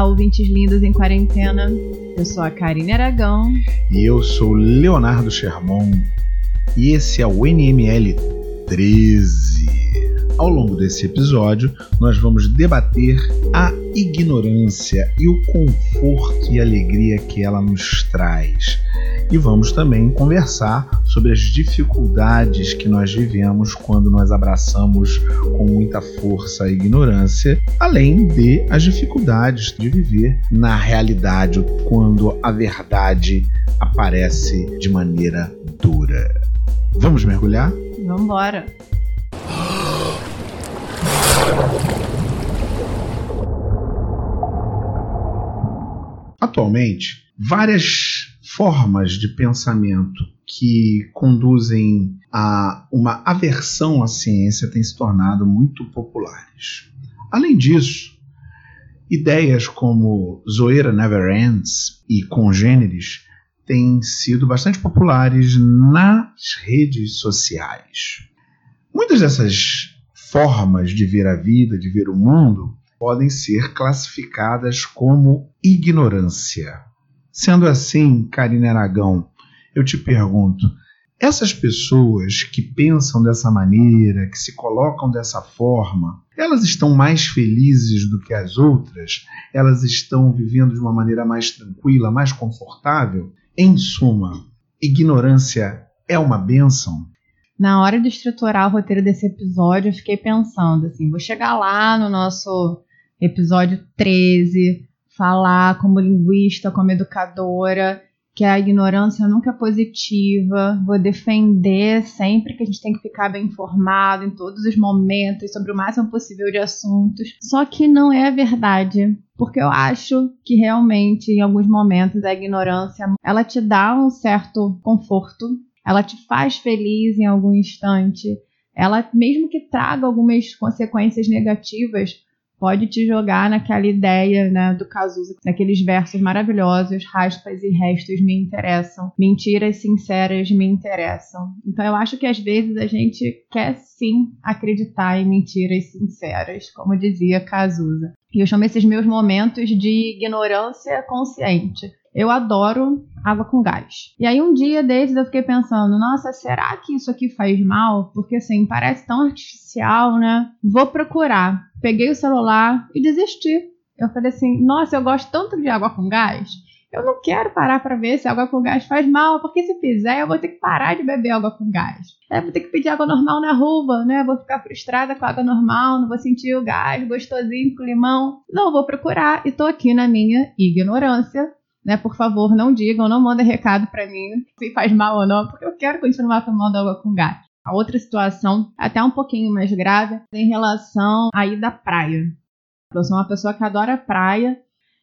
Olá, ouvintes lindos em quarentena. Eu sou a Karine Aragão. E eu sou Leonardo Sherman. E esse é o NML 13. Ao longo desse episódio, nós vamos debater a ignorância e o conforto e alegria que ela nos traz. E vamos também conversar sobre as dificuldades que nós vivemos quando nós abraçamos com muita força a ignorância, além de as dificuldades de viver na realidade quando a verdade aparece de maneira dura. Vamos mergulhar? Vamos embora. Atualmente, várias formas de pensamento que conduzem a uma aversão à ciência têm se tornado muito populares. Além disso, ideias como zoeira never ends e congêneres têm sido bastante populares nas redes sociais. Muitas dessas formas de ver a vida, de ver o mundo, podem ser classificadas como ignorância. Sendo assim, Karine Aragão, eu te pergunto: essas pessoas que pensam dessa maneira, que se colocam dessa forma, elas estão mais felizes do que as outras? Elas estão vivendo de uma maneira mais tranquila, mais confortável? Em suma, ignorância é uma bênção? Na hora de estruturar o roteiro desse episódio, eu fiquei pensando assim: vou chegar lá no nosso episódio 13, falar como linguista, como educadora, que a ignorância nunca é positiva, vou defender sempre que a gente tem que ficar bem informado em todos os momentos sobre o máximo possível de assuntos. Só que não é verdade, porque eu acho que realmente em alguns momentos a ignorância, ela te dá um certo conforto, ela te faz feliz em algum instante, ela mesmo que traga algumas consequências negativas, pode te jogar naquela ideia né, do Cazuza, naqueles versos maravilhosos, raspas e restos me interessam, mentiras sinceras me interessam. Então eu acho que às vezes a gente quer sim acreditar em mentiras sinceras, como dizia Cazuza. E eu chamo esses meus momentos de ignorância consciente. Eu adoro água com gás. E aí um dia desses eu fiquei pensando, nossa, será que isso aqui faz mal? Porque assim, parece tão artificial, né? Vou procurar. Peguei o celular e desisti. Eu falei assim, nossa, eu gosto tanto de água com gás. Eu não quero parar para ver se água com gás faz mal, porque se fizer eu vou ter que parar de beber água com gás. Eu vou ter que pedir água normal na rua, né? Vou ficar frustrada com água normal, não vou sentir o gás gostosinho com limão. Não, vou procurar e tô aqui na minha ignorância né? Por favor, não digam, não mandem recado para mim se faz mal ou não, porque eu quero continuar tomando água com gás. A outra situação, até um pouquinho mais grave, em relação à ida à praia. Eu sou uma pessoa que adora praia.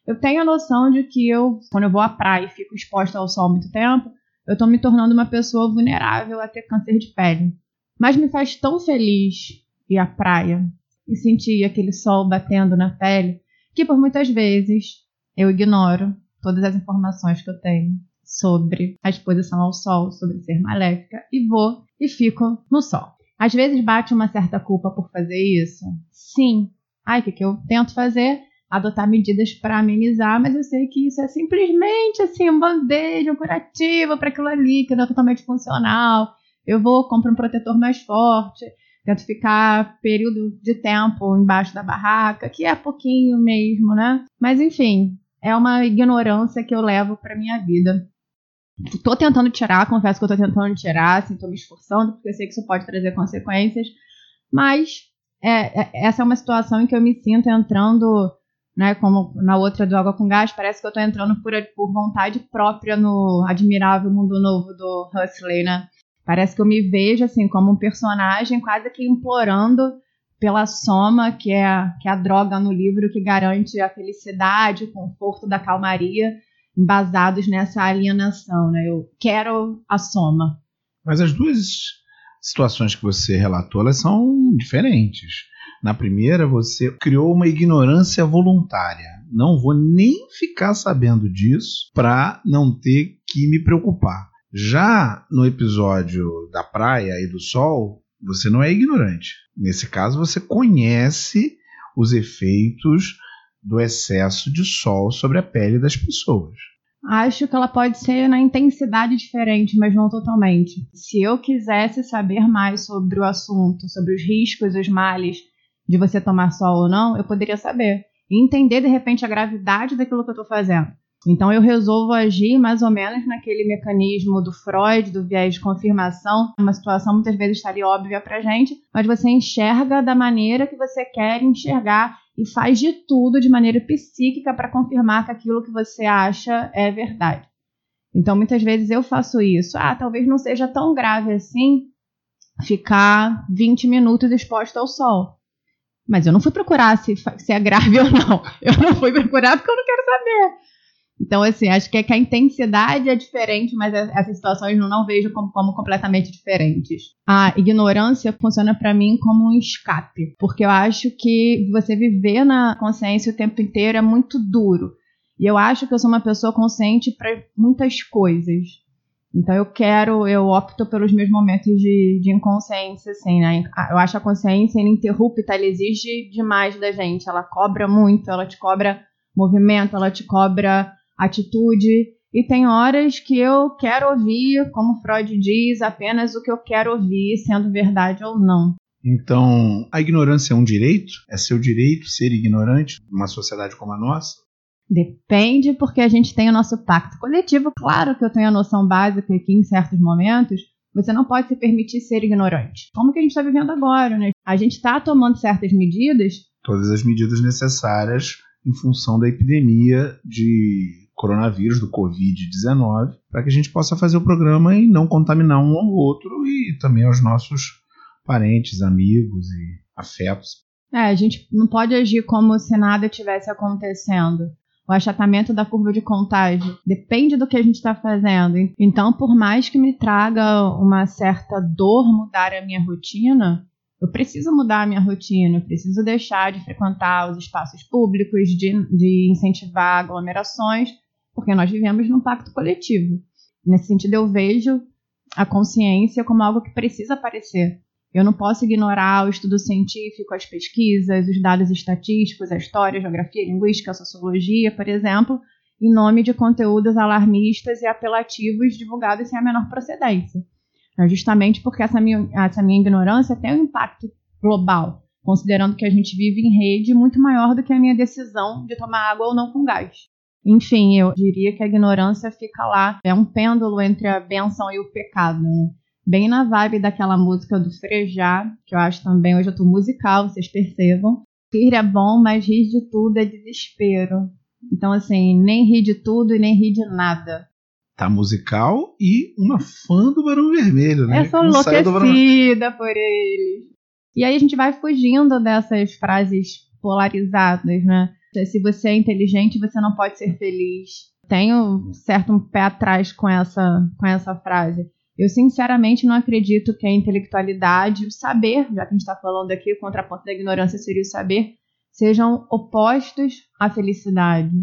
Eu tenho a noção de que eu, quando eu vou à praia e fico exposta ao sol muito tempo, eu estou me tornando uma pessoa vulnerável a ter câncer de pele. Mas me faz tão feliz ir à praia e sentir aquele sol batendo na pele que por muitas vezes eu ignoro todas as informações que eu tenho sobre a exposição ao sol, sobre ser maléfica, e vou e fico no sol. Às vezes bate uma certa culpa por fazer isso? Sim. Ai, o que, que eu tento fazer? Adotar medidas para amenizar, mas eu sei que isso é simplesmente assim, um band-aid, um curativo para aquilo ali, que não é totalmente funcional. Eu vou, compro um protetor mais forte, tento ficar período de tempo embaixo da barraca, que é pouquinho mesmo, né? Mas enfim, é uma ignorância que eu levo para minha vida. Tô tentando tirar, confesso que eu tô tentando tirar, assim, tô me esforçando, porque eu sei que isso pode trazer consequências, mas é, é, essa é uma situação em que eu me sinto entrando, né, como na outra do Água com Gás, parece que eu tô entrando por, por vontade própria no admirável mundo novo do Huxley, né? Parece que eu me vejo, assim, como um personagem quase que implorando pela soma, que é, a, que é a droga no livro que garante a felicidade, o conforto da calmaria, embasados nessa alienação. Né? Eu quero a soma. Mas as duas situações que você relatou, elas são diferentes. Na primeira, você criou uma ignorância voluntária. Não vou nem ficar sabendo disso para não ter que me preocupar. Já no episódio da praia e do sol, você não é ignorante. Nesse caso, você conhece os efeitos do excesso de sol sobre a pele das pessoas. Acho que ela pode ser na intensidade diferente, mas não totalmente. Se eu quisesse saber mais sobre o assunto, sobre os riscos, os males de você tomar sol ou não, eu poderia saber. E entender, de repente, a gravidade daquilo que eu estou fazendo. Então eu resolvo agir mais ou menos naquele mecanismo do Freud, do viés de confirmação. Uma situação muitas vezes estaria óbvia pra gente, mas você enxerga da maneira que você quer enxergar e faz de tudo de maneira psíquica para confirmar que aquilo que você acha é verdade. Então muitas vezes eu faço isso. Ah, talvez não seja tão grave assim ficar 20 minutos exposto ao sol. Mas eu não fui procurar se, se é grave ou não. Eu não fui procurar porque eu não quero saber. Então, assim, acho que, é que a intensidade é diferente, mas essas situações eu não vejo como, como completamente diferentes. A ignorância funciona para mim como um escape, porque eu acho que você viver na consciência o tempo inteiro é muito duro. E eu acho que eu sou uma pessoa consciente para muitas coisas. Então eu quero, eu opto pelos meus momentos de, de inconsciência, assim, né? Eu acho a consciência ininterrupta, ela exige demais da gente. Ela cobra muito, ela te cobra movimento, ela te cobra atitude. E tem horas que eu quero ouvir, como Freud diz, apenas o que eu quero ouvir, sendo verdade ou não. Então, a ignorância é um direito? É seu direito ser ignorante numa sociedade como a nossa? Depende, porque a gente tem o nosso pacto coletivo. Claro que eu tenho a noção básica que em certos momentos você não pode se permitir ser ignorante. Como que a gente está vivendo agora, né? A gente está tomando certas medidas. Todas as medidas necessárias em função da epidemia de coronavírus, do Covid-19, para que a gente possa fazer o programa e não contaminar um ao outro e também aos nossos parentes, amigos e afetos. É, a gente não pode agir como se nada tivesse acontecendo. O achatamento da curva de contágio depende do que a gente está fazendo. Então, por mais que me traga uma certa dor mudar a minha rotina, eu preciso mudar a minha rotina, eu preciso deixar de frequentar os espaços públicos, de, de incentivar aglomerações, porque nós vivemos num pacto coletivo. Nesse sentido, eu vejo a consciência como algo que precisa aparecer. Eu não posso ignorar o estudo científico, as pesquisas, os dados estatísticos, a história, a geografia, a linguística, a sociologia, por exemplo, em nome de conteúdos alarmistas e apelativos divulgados sem a menor procedência. É justamente porque essa minha, essa minha ignorância tem um impacto global, considerando que a gente vive em rede muito maior do que a minha decisão de tomar água ou não com gás. Enfim, eu diria que a ignorância fica lá, é um pêndulo entre a benção e o pecado, né? Bem na vibe daquela música do Frejá, que eu acho também, hoje eu tô musical, vocês percebam. Rir é bom, mas rir de tudo é desespero. Então, assim, nem rir de tudo e nem rir de nada. Tá musical e uma fã do Barão Vermelho, né? Eu sou enlouquecida por ele. E aí a gente vai fugindo dessas frases polarizadas, né? Se você é inteligente, você não pode ser feliz. Tenho certo um pé atrás com essa, com essa frase. Eu sinceramente não acredito que a intelectualidade, o saber, já que a gente está falando aqui, o contraponto da ignorância seria o saber, sejam opostos à felicidade.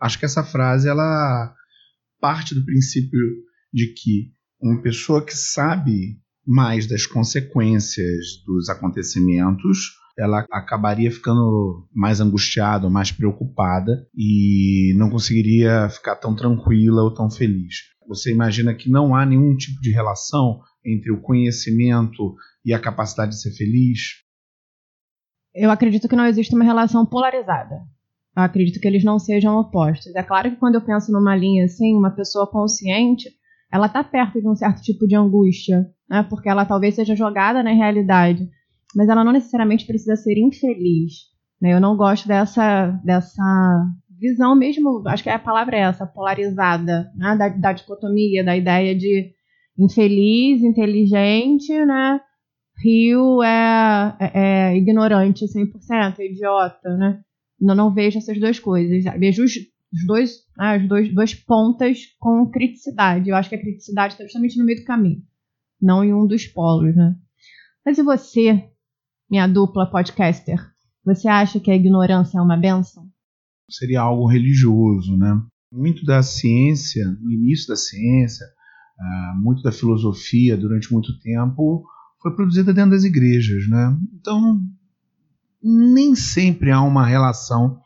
Acho que essa frase ela parte do princípio de que uma pessoa que sabe mais das consequências dos acontecimentos ela acabaria ficando mais angustiada, mais preocupada e não conseguiria ficar tão tranquila ou tão feliz. Você imagina que não há nenhum tipo de relação entre o conhecimento e a capacidade de ser feliz? Eu acredito que não existe uma relação polarizada. Eu acredito que eles não sejam opostos. É claro que quando eu penso numa linha assim, uma pessoa consciente, ela está perto de um certo tipo de angústia, né? porque ela talvez seja jogada na realidade mas ela não necessariamente precisa ser infeliz. Né? Eu não gosto dessa, dessa visão mesmo, acho que a palavra é essa, polarizada, né? da, da dicotomia, da ideia de infeliz, inteligente, né? Rio é, é, é ignorante 100%, é idiota, né? Eu não vejo essas duas coisas. Vejo os, os dois, né, as dois, duas pontas com criticidade. Eu acho que a criticidade está justamente no meio do caminho, não em um dos polos, né? Mas e você, minha dupla podcaster, você acha que a ignorância é uma benção? Seria algo religioso, né? Muito da ciência, no início da ciência, uh, muito da filosofia durante muito tempo foi produzida dentro das igrejas, né? Então, nem sempre há uma relação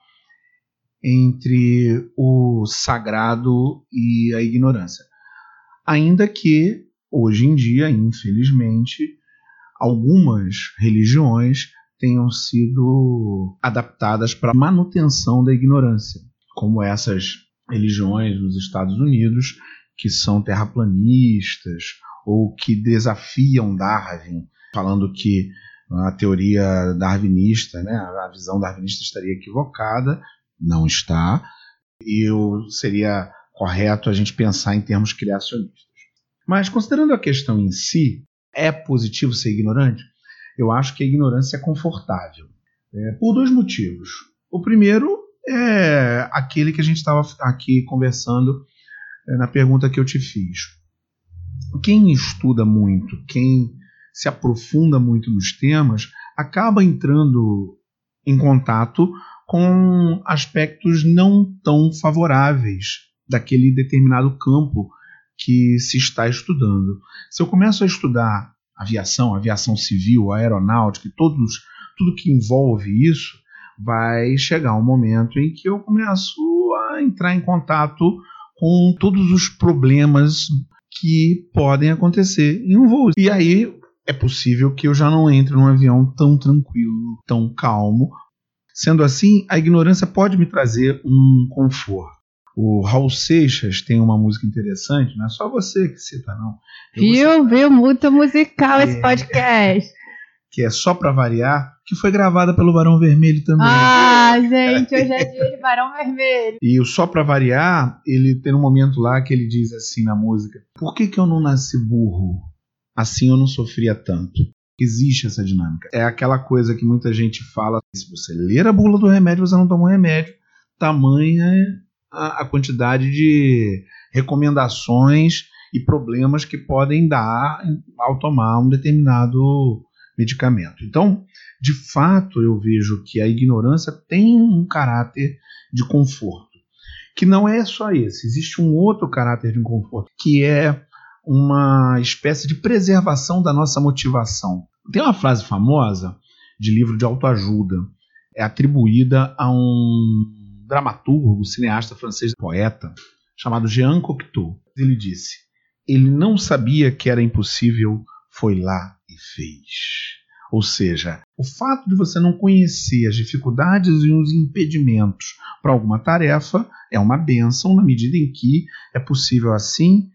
entre o sagrado e a ignorância. Ainda que, hoje em dia, infelizmente, algumas religiões tenham sido adaptadas para manutenção da ignorância, como essas religiões nos Estados Unidos que são terraplanistas ou que desafiam Darwin, falando que a teoria darwinista, né, a visão darwinista estaria equivocada, não está, e seria correto a gente pensar em termos criacionistas. Mas considerando a questão em si, é positivo ser ignorante? Eu acho que a ignorância é confortável. É, por dois motivos. O primeiro é aquele que a gente estava aqui conversando é, na pergunta que eu te fiz. Quem estuda muito, quem se aprofunda muito nos temas, acaba entrando em contato com aspectos não tão favoráveis daquele determinado campo que se está estudando. Se eu começo a estudar aviação, aviação civil, aeronáutica e todos, tudo que envolve isso, vai chegar um momento em que eu começo a entrar em contato com todos os problemas que podem acontecer em um voo. E aí é possível que eu já não entre num avião tão tranquilo, tão calmo. Sendo assim, a ignorância pode me trazer um conforto. O Raul Seixas tem uma música interessante, não é só você que cita, não. viu, viu? Muito musical é, esse podcast. Que é só para variar, que foi gravada pelo Barão Vermelho também. Ah, gente, hoje é dia de Barão Vermelho. E o Só Pra Variar, ele tem um momento lá que ele diz assim na música: Por que, que eu não nasci burro? Assim eu não sofria tanto. Existe essa dinâmica. É aquela coisa que muita gente fala: se você ler a bula do remédio, você não tomou remédio. Tamanha a, a quantidade de recomendações e problemas que podem dar ao tomar um determinado medicamento. Então, de fato, eu vejo que a ignorância tem um caráter de conforto, que não é só esse, existe um outro caráter de conforto, que é uma espécie de preservação da nossa motivação. Tem uma frase famosa de livro de autoajuda, é atribuída a um dramaturgo, cineasta francês, poeta, chamado Jean Cocteau. Ele disse: Ele não sabia que era impossível, foi lá e fez. Ou seja, o fato de você não conhecer as dificuldades e os impedimentos para alguma tarefa é uma benção na medida em que é possível assim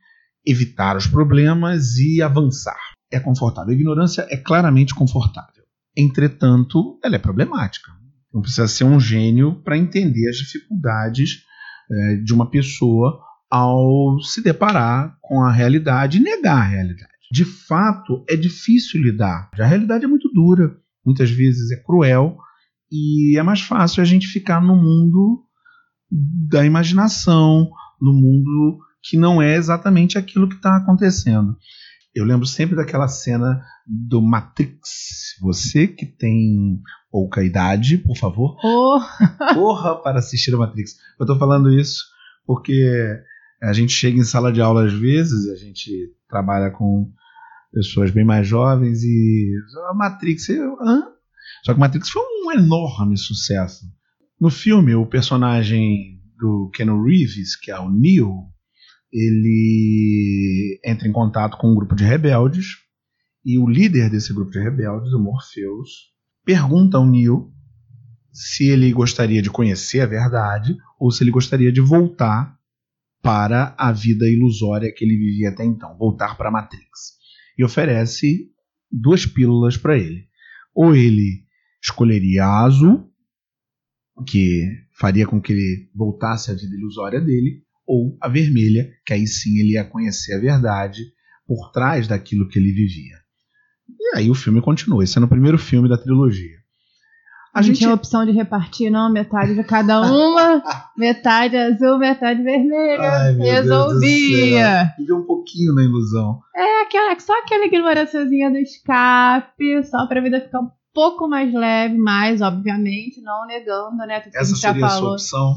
evitar os problemas e avançar. É confortável. A ignorância é claramente confortável. Entretanto, ela é problemática. Não precisa ser um gênio para entender as dificuldades é, de uma pessoa ao se deparar com a realidade e negar a realidade. De fato, é difícil lidar. A realidade é muito dura, muitas vezes é cruel e é mais fácil a gente ficar no mundo da imaginação, no mundo que não é exatamente aquilo que está acontecendo. Eu lembro sempre daquela cena do Matrix. Você que tem pouca idade, por favor, oh. corra para assistir a Matrix. Eu estou falando isso porque a gente chega em sala de aula às vezes e a gente trabalha com pessoas bem mais jovens e a Matrix, eu, hã? Só que Matrix foi um enorme sucesso. No filme, o personagem do Ken Reeves, que é o Neo, ele entra em contato com um grupo de rebeldes e o líder desse grupo de rebeldes, o Morpheus, pergunta ao Neo se ele gostaria de conhecer a verdade ou se ele gostaria de voltar para a vida ilusória que ele vivia até então, voltar para a Matrix. E oferece duas pílulas para ele. Ou ele escolheria a azul, que faria com que ele voltasse à vida ilusória dele, ou a vermelha, que aí sim ele ia conhecer a verdade por trás daquilo que ele vivia. E aí o filme continua. Esse é no primeiro filme da trilogia. A gente tinha a opção de repartir, não, metade de cada uma, metade azul, metade vermelha. Ai, Resolvia. Viver um pouquinho na ilusão. É, aquela, só aquela ignorânciazinha do escape, só pra vida ficar um pouco mais leve, mas, obviamente, não negando, né? Tudo Essa seria a sua opção?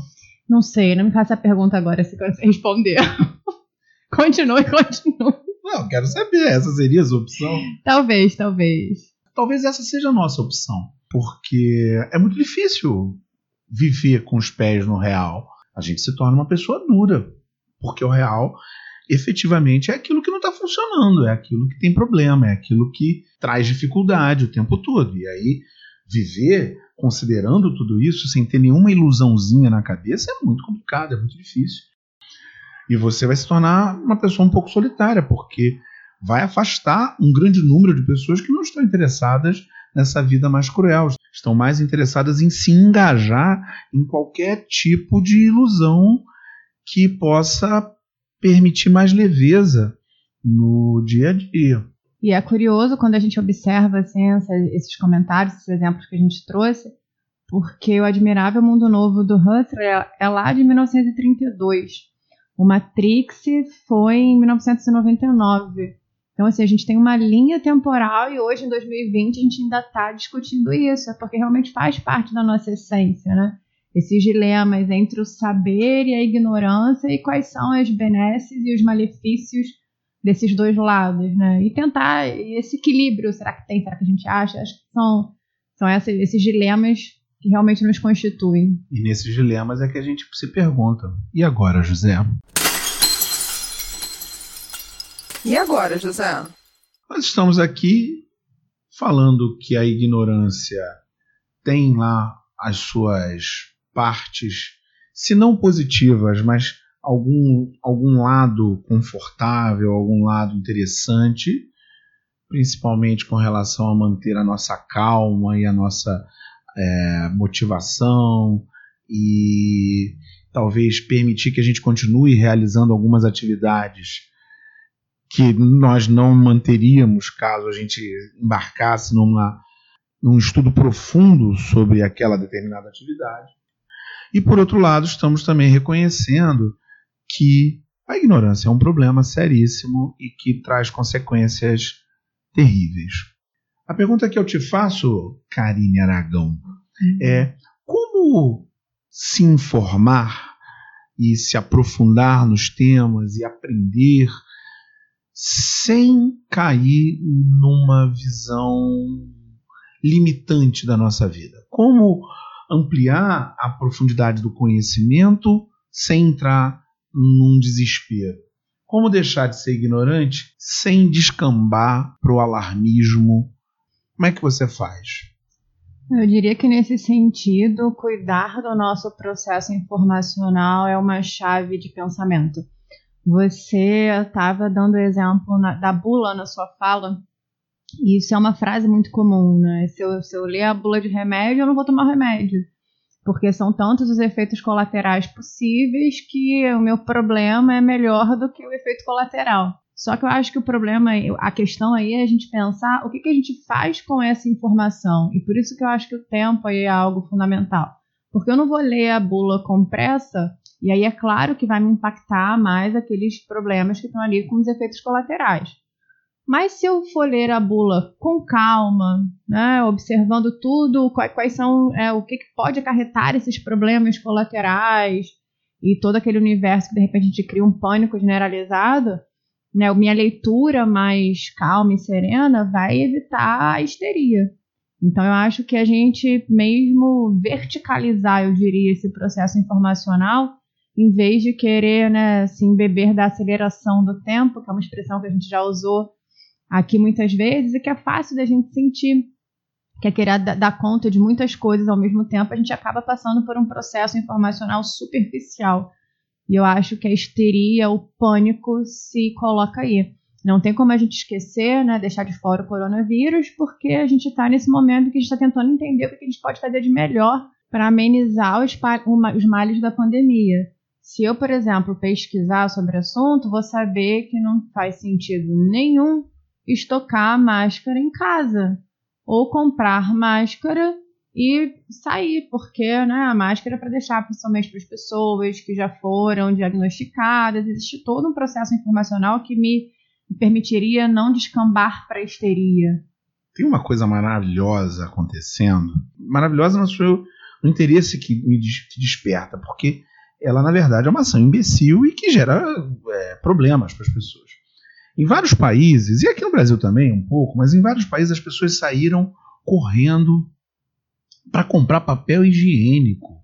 Não sei, não me faça a pergunta agora se você responder. continue, continue. Não, quero saber. Essa seria a sua opção? Talvez, talvez. Talvez essa seja a nossa opção. Porque é muito difícil viver com os pés no real, a gente se torna uma pessoa dura, porque o real efetivamente é aquilo que não está funcionando, é aquilo que tem problema, é aquilo que traz dificuldade o tempo todo. E aí, viver considerando tudo isso sem ter nenhuma ilusãozinha na cabeça é muito complicado, é muito difícil. E você vai se tornar uma pessoa um pouco solitária, porque vai afastar um grande número de pessoas que não estão interessadas nessa vida mais cruel, estão mais interessadas em se engajar em qualquer tipo de ilusão que possa permitir mais leveza no dia a dia. E é curioso quando a gente observa assim, esses comentários, esses exemplos que a gente trouxe, porque o Admirável Mundo Novo do Huxley é, é lá de 1932. O Matrix foi em 1999. Então, assim, a gente tem uma linha temporal e hoje, em 2020, a gente ainda está discutindo isso, é porque realmente faz parte da nossa essência, né? Esses dilemas entre o saber e a ignorância e quais são as benesses e os malefícios desses dois lados, né? E tentar esse equilíbrio, será que tem? Será que a gente acha? Acho que são, são esses, esses dilemas que realmente nos constituem. E nesses dilemas é que a gente se pergunta: e agora, José? E agora, José? Nós estamos aqui falando que a ignorância tem lá as suas partes, se não positivas, mas algum, algum lado confortável, algum lado interessante, principalmente com relação a manter a nossa calma e a nossa é, motivação e talvez permitir que a gente continue realizando algumas atividades que nós não manteríamos caso a gente embarcasse numa, num estudo profundo sobre aquela determinada atividade. E por outro lado, estamos também reconhecendo que a ignorância é um problema seríssimo e que traz consequências terríveis. A pergunta que eu te faço, Karine Aragão, é como se informar e se aprofundar nos temas e aprender sem cair numa visão limitante da nossa vida? Como ampliar a profundidade do conhecimento sem entrar num desespero? Como deixar de ser ignorante sem descambar para o alarmismo? Como é que você faz? Eu diria que nesse sentido, cuidar do nosso processo informacional é uma chave de pensamento. Você estava dando exemplo na, da bula na sua fala, e isso é uma frase muito comum, né? Se eu, se eu ler a bula de remédio, eu não vou tomar remédio porque são tantos os efeitos colaterais possíveis que o meu problema é melhor do que o efeito colateral. Só que eu acho que o problema, a questão aí é a gente pensar o que, que a gente faz com essa informação. E por isso que eu acho que o tempo aí é algo fundamental. Porque eu não vou ler a bula com pressa, e aí é claro que vai me impactar mais aqueles problemas que estão ali com os efeitos colaterais. Mas se eu for ler a bula com calma, né, observando tudo, quais, são é, o que, que, pode acarretar esses problemas colaterais e todo aquele universo que de repente a gente cria um pânico generalizado, né, minha leitura mais calma e serena vai evitar a histeria. Então eu acho que a gente mesmo verticalizar, eu diria, esse processo informacional, em vez de querer, né, assim, beber da aceleração do tempo, que é uma expressão que a gente já usou aqui muitas vezes e que é fácil da gente sentir que é querer dar conta de muitas coisas ao mesmo tempo, a gente acaba passando por um processo informacional superficial. E eu acho que a histeria, o pânico se coloca aí. Não tem como a gente esquecer, né, deixar de fora o coronavírus, porque a gente está nesse momento que a gente está tentando entender o que a gente pode fazer de melhor para amenizar os, os males da pandemia. Se eu, por exemplo, pesquisar sobre o assunto, vou saber que não faz sentido nenhum estocar máscara em casa ou comprar máscara e sair, porque né, a máscara é para deixar principalmente para as pessoas que já foram diagnosticadas. Existe todo um processo informacional que me permitiria não descambar para a histeria. Tem uma coisa maravilhosa acontecendo, maravilhosa no seu no interesse que me que desperta, porque ela na verdade é uma ação imbecil e que gera é, problemas para as pessoas. Em vários países, e aqui no Brasil também um pouco, mas em vários países as pessoas saíram correndo para comprar papel higiênico.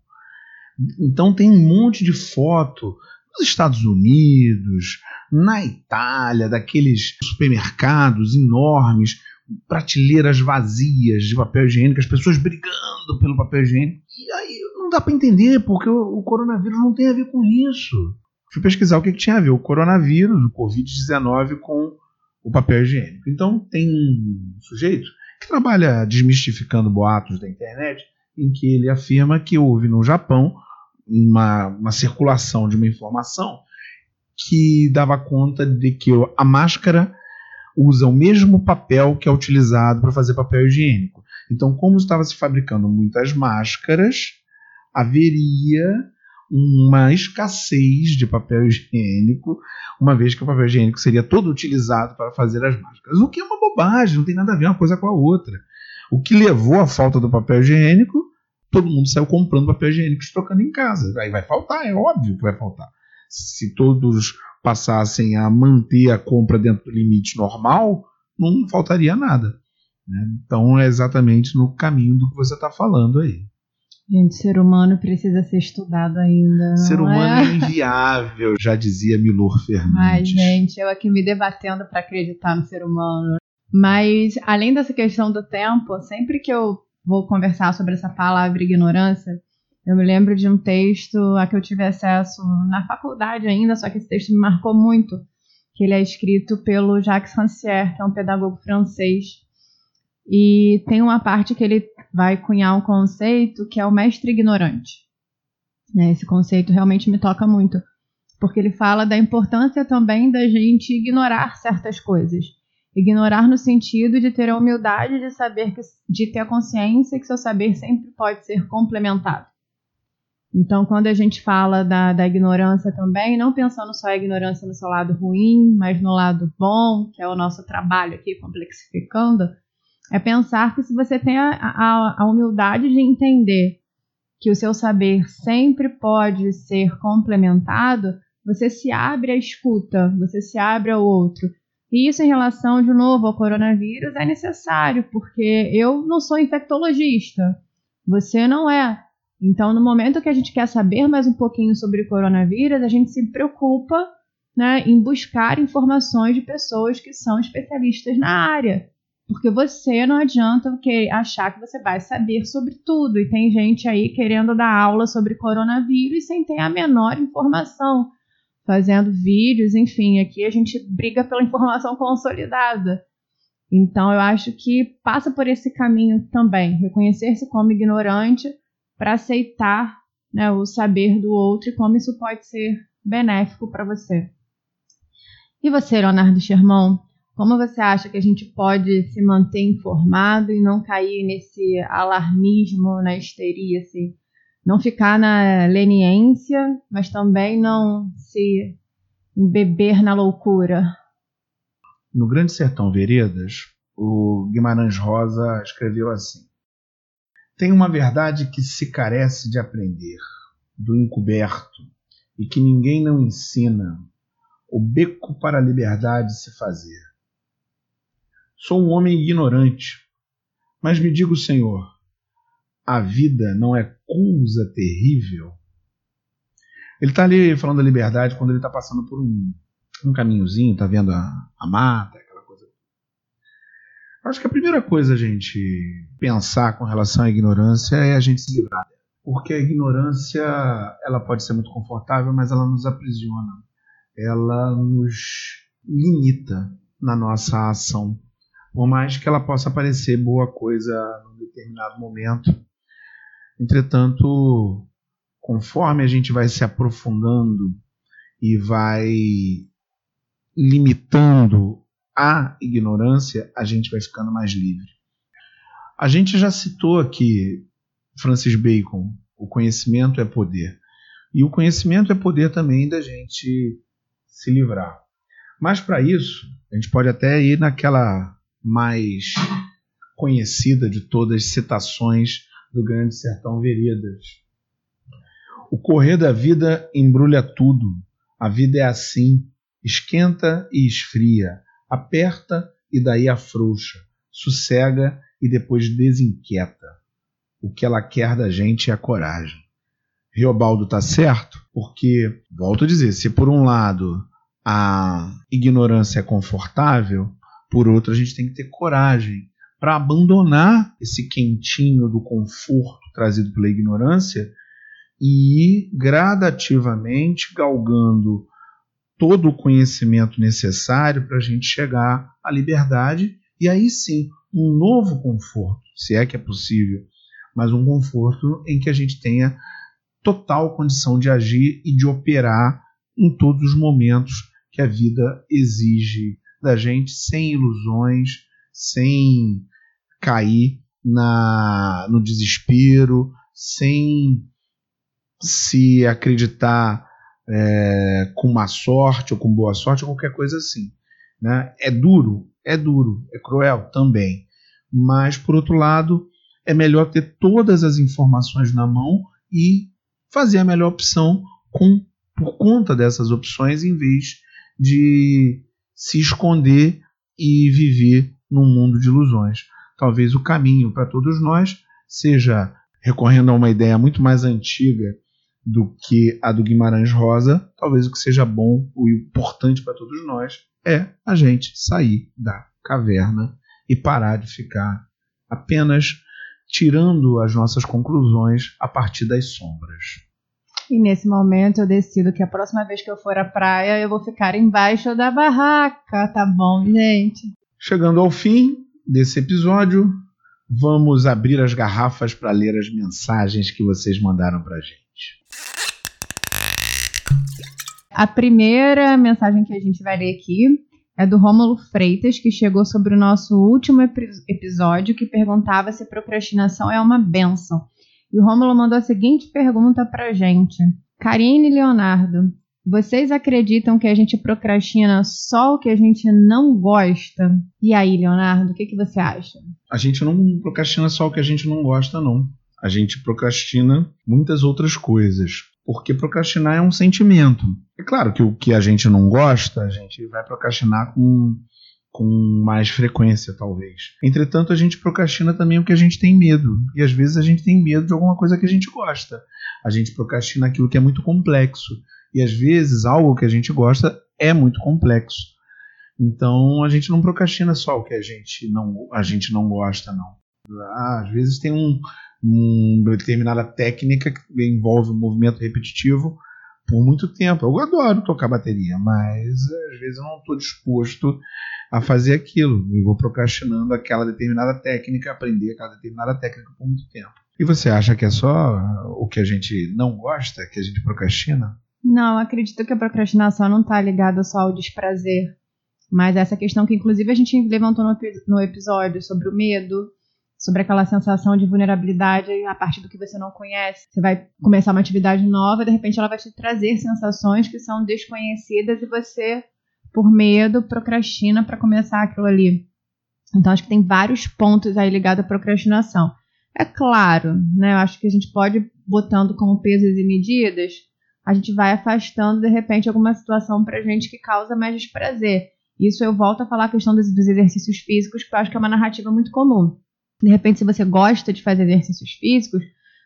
Então tem um monte de foto nos Estados Unidos, na Itália, daqueles supermercados enormes, prateleiras vazias de papel higiênico, as pessoas brigando pelo papel higiênico. E aí não dá para entender, porque o, coronavírus não tem a ver com isso. Fui pesquisar o que tinha a ver o coronavírus, o Covid-19, com o papel higiênico. Então tem um sujeito que trabalha desmistificando boatos da internet, em que ele afirma que houve no Japão uma, uma circulação de uma informação que dava conta de que a máscara usa o mesmo papel que é utilizado para fazer papel higiênico. Então, como estava se fabricando muitas máscaras, haveria uma escassez de papel higiênico, uma vez que o papel higiênico seria todo utilizado para fazer as máscaras. O que é uma bobagem, não tem nada a ver uma coisa com a outra. O que levou à falta do papel higiênico, todo mundo saiu comprando papel higiênico e trocando em casa. Aí vai faltar, é óbvio que vai faltar. Se todos passassem a manter a compra dentro do limite normal, não faltaria nada. Né? Então é exatamente no caminho do que você está falando aí. Gente, ser humano precisa ser estudado ainda. Ser humano é? é inviável, já dizia Milor Fernandes. Ai, gente, eu aqui me debatendo para acreditar no ser humano. Mas, além dessa questão do tempo, sempre que eu vou conversar sobre essa palavra ignorância, eu me lembro de um texto a que eu tive acesso na faculdade ainda, só que esse texto me marcou muito, que ele é escrito pelo Jacques Rancière, que é um pedagogo francês. E tem uma parte que ele vai cunhar um conceito que é o mestre ignorante. Né, esse conceito realmente me toca muito, porque ele fala da importância também da gente ignorar certas coisas. Ignorar no sentido de ter a humildade de saber que, de ter a consciência que seu saber sempre pode ser complementado. Então, quando a gente fala da, da ignorância também, não pensando só a ignorância no seu lado ruim, mas no lado bom, que é o nosso trabalho aqui complexificando, é pensar que se você tem a, a, a humildade de entender que o seu saber sempre pode ser complementado, você se abre à escuta, você se abre ao outro. E isso em relação, de novo, ao coronavírus é necessário, porque eu não sou infectologista, você não é. Então, no momento que a gente quer saber mais um pouquinho sobre coronavírus, a gente se preocupa né, em buscar informações de pessoas que são especialistas na área. Porque você não adianta que achar que você vai saber sobre tudo. E tem gente aí querendo dar aula sobre coronavírus sem ter a menor informação, fazendo vídeos, enfim. Aqui a gente briga pela informação consolidada. Então eu acho que passa por esse caminho também, reconhecer-se como ignorante para aceitar né, o saber do outro e como isso pode ser benéfico para você. E você, Leonardo Sherman, como você acha que a gente pode se manter informado e não cair nesse alarmismo, na histeria, assim? Não ficar na leniência, mas também não se embeber na loucura? No Grande Sertão Veredas, o Guimarães Rosa escreveu assim: Tem uma verdade que se carece de aprender, do encoberto, e que ninguém não ensina, o beco para a liberdade se fazer Sou um homem ignorante. Mas me diga o Senhor, a vida não é coisa terrível? Ele está ali falando da liberdade quando ele está passando por um, um caminhozinho, está vendo a, a mata, aquela coisa. Acho que a primeira coisa a gente pensar com relação à ignorância é a gente se livrar. Porque a ignorância ela pode ser muito confortável, mas ela nos aprisiona. Ela nos limita na nossa ação por mais que ela possa parecer boa coisa num determinado momento. Entretanto, conforme a gente vai se aprofundando e vai limitando a ignorância, a gente vai ficando mais livre. A gente já citou aqui Francis Bacon, o conhecimento é poder. E o conhecimento é poder também da gente se livrar. Mas para isso, a gente pode até ir naquela mais conhecida de todas as citações do Grande Sertão Veredas. O correr da vida embrulha tudo. A vida é assim, esquenta e esfria, aperta e daí afrouxa, sossega e depois desinquieta. O que ela quer da gente é a coragem. Riobaldo está certo, porque, volto a dizer, se por um lado a ignorância é confortável, por outro a gente tem que ter coragem para abandonar esse quentinho do conforto trazido pela ignorância e ir gradativamente galgando todo o conhecimento necessário para a gente chegar à liberdade e aí sim um novo conforto, se é que é possível, mas um conforto em que a gente tenha total condição de agir e de operar em todos os momentos que a vida exige da gente, sem ilusões, sem cair na, no desespero, sem se acreditar é, com má sorte ou com boa sorte ou qualquer coisa assim. Né? É duro, é duro, é cruel também. Mas, por outro lado, é melhor ter todas as informações na mão e fazer a melhor opção com, por conta dessas opções, em vez de se esconder e viver num mundo de ilusões. Talvez o caminho para todos nós seja recorrendo a uma ideia muito mais antiga do que a do Guimarães Rosa, talvez o que seja bom e importante para todos nós é a gente sair da caverna e parar de ficar apenas tirando as nossas conclusões a partir das sombras. E nesse momento eu decido que a próxima vez que eu for à praia eu vou ficar embaixo da barraca, tá bom, gente? Chegando ao fim desse episódio, vamos abrir as garrafas para ler as mensagens que vocês mandaram para gente. A primeira mensagem que a gente vai ler aqui é do Rômulo Freitas, que chegou sobre o nosso último episódio, que perguntava se procrastinação é uma benção. E o Rômulo mandou a seguinte pergunta pra gente. Karine Leonardo, vocês acreditam que a gente procrastina só o que a gente não gosta? E aí, Leonardo, o que, que você acha? A gente não procrastina só o que a gente não gosta, não a gente procrastina muitas outras coisas. Porque procrastinar é um sentimento. É claro que o que a gente não gosta, a gente vai procrastinar com, com mais frequência, talvez. Entretanto, a gente procrastina também o que a gente tem medo. E às vezes a gente tem medo de alguma coisa que a gente gosta. A gente procrastina aquilo que é muito complexo. E às vezes algo que a gente gosta é muito complexo. Então a gente não procrastina só o que a gente não, a gente não gosta, não. Ah, às vezes tem um, uma determinada técnica que envolve um movimento repetitivo por muito tempo. Eu adoro tocar bateria, mas às vezes eu não estou disposto a fazer aquilo. E vou procrastinando aquela determinada técnica, aprender aquela determinada técnica por muito tempo. E você acha que é só o que a gente não gosta, que a gente procrastina? Não, acredito que a procrastinação não está ligada só ao desprazer. Mas essa questão que, inclusive, a gente levantou no, no episódio sobre o medo, sobre aquela sensação de vulnerabilidade a partir do que você não conhece. Você vai começar uma atividade nova, de repente ela vai te trazer sensações que são desconhecidas e você, por medo, procrastina para começar aquilo ali. Então acho que tem vários pontos aí ligados à procrastinação. É claro, né? Eu acho que a gente pode botando como pesos e medidas, a gente vai afastando de repente alguma situação pra gente que causa mais desprazer. Isso eu volto a falar a questão dos, dos exercícios físicos, que eu acho que é uma narrativa muito comum. De repente, se você gosta de fazer exercícios físicos,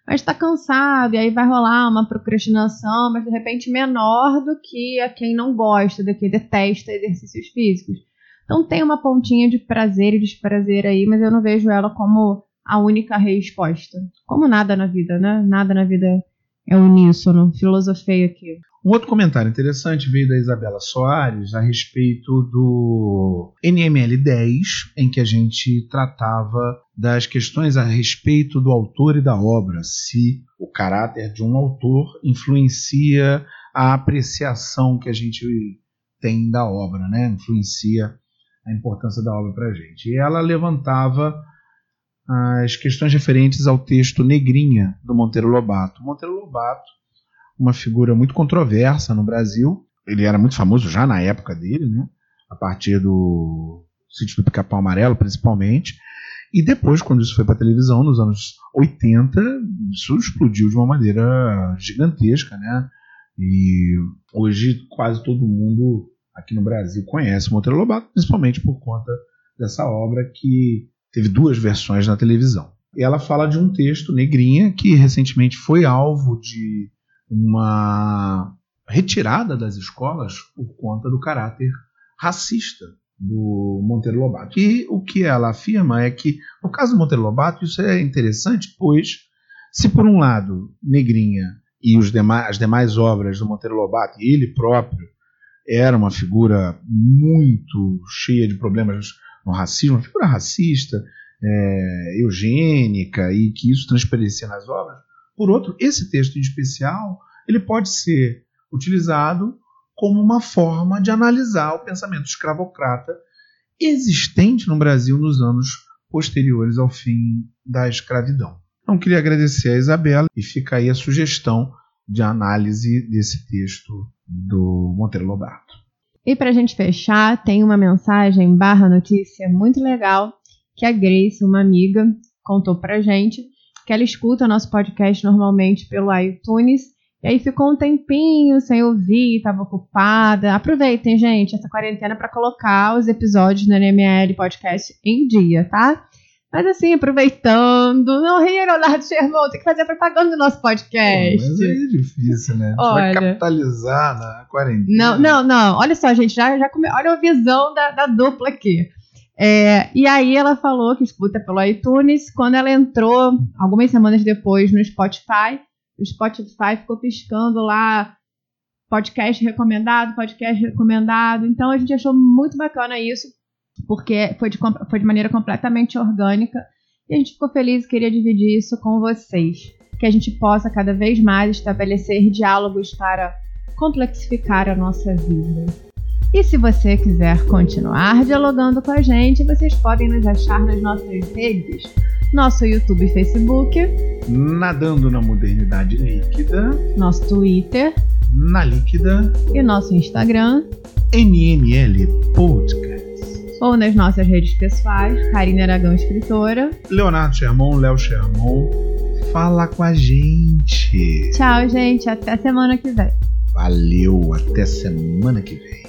mas está cansado, e aí vai rolar uma procrastinação, mas de repente menor do que a quem não gosta, do que detesta exercícios físicos. Então tem uma pontinha de prazer e desprazer aí, mas eu não vejo ela como a única resposta. Como nada na vida, né? Nada na vida é uníssono. Filosofei aqui. Um outro comentário interessante veio da Isabela Soares a respeito do NML 10, em que a gente tratava das questões a respeito do autor e da obra, se o caráter de um autor influencia a apreciação que a gente tem da obra, né? influencia a importância da obra para a gente. E ela levantava as questões referentes ao texto Negrinha, do Monteiro Lobato. Monteiro Lobato uma figura muito controversa no Brasil. Ele era muito famoso já na época dele, né? a partir do Sítio do Pica-Pau Amarelo, principalmente. E depois, quando isso foi para televisão, nos anos 80, isso explodiu de uma maneira gigantesca, né? E hoje quase todo mundo aqui no Brasil conhece Monteiro Lobato, principalmente por conta dessa obra que teve duas versões na televisão. Ela fala de um texto, Negrinha, que recentemente foi alvo de uma retirada das escolas por conta do caráter racista do Monteiro Lobato. E o que ela afirma é que, no caso do Monteiro Lobato, isso é interessante, pois, se por um lado Negrinha e demais, as demais obras do Monteiro Lobato, e ele próprio, era uma figura muito cheia de problemas no racismo, uma figura racista, é, eugênica, e que isso transparecia nas obras, por outro, esse texto em especial, ele pode ser utilizado como uma forma de analisar o pensamento escravocrata existente no Brasil nos anos posteriores ao fim da escravidão. Então, queria agradecer a Isabela e fica aí a sugestão de análise desse texto do Monteiro Lobato. E para a gente fechar, tem uma mensagem barra notícia muito legal que a Grace, uma amiga, contou para gente que ela escuta nosso podcast normalmente pelo iTunes e aí ficou um tempinho sem ouvir, estava ocupada. Aproveitem, gente, essa quarentena para colocar os episódios do NML Podcast em dia, tá? Mas assim, aproveitando, não ria, Leonardo Sherman, tem que fazer propaganda do nosso podcast. Pô, mas aí é difícil, né? A gente Olha, vai capitalizar na quarentena. Não, não, não. Olha só, gente, já, já come... olha a visão da, da dupla aqui. É, e aí ela falou que escuta pelo iTunes. Quando ela entrou, algumas semanas depois, no Spotify, o Spotify ficou piscando lá podcast recomendado, podcast recomendado. Então a gente achou muito bacana isso, porque foi de, foi de maneira completamente orgânica. E a gente ficou feliz e queria dividir isso com vocês. Que a gente possa cada vez mais estabelecer diálogos para complexificar a nossa vida. E se você quiser continuar dialogando com a gente, vocês podem nos achar nas nossas redes, nosso YouTube e Facebook, Nadando na modernidade líquida, nosso Twitter na líquida e nosso Instagram, NML Podcast. ou nas nossas redes pessoais, Karine Aragão Escritora. Leonardo Sherman, Léo Sherman, fala com a gente. Tchau, gente. Até semana que vem. Valeu, até semana que vem.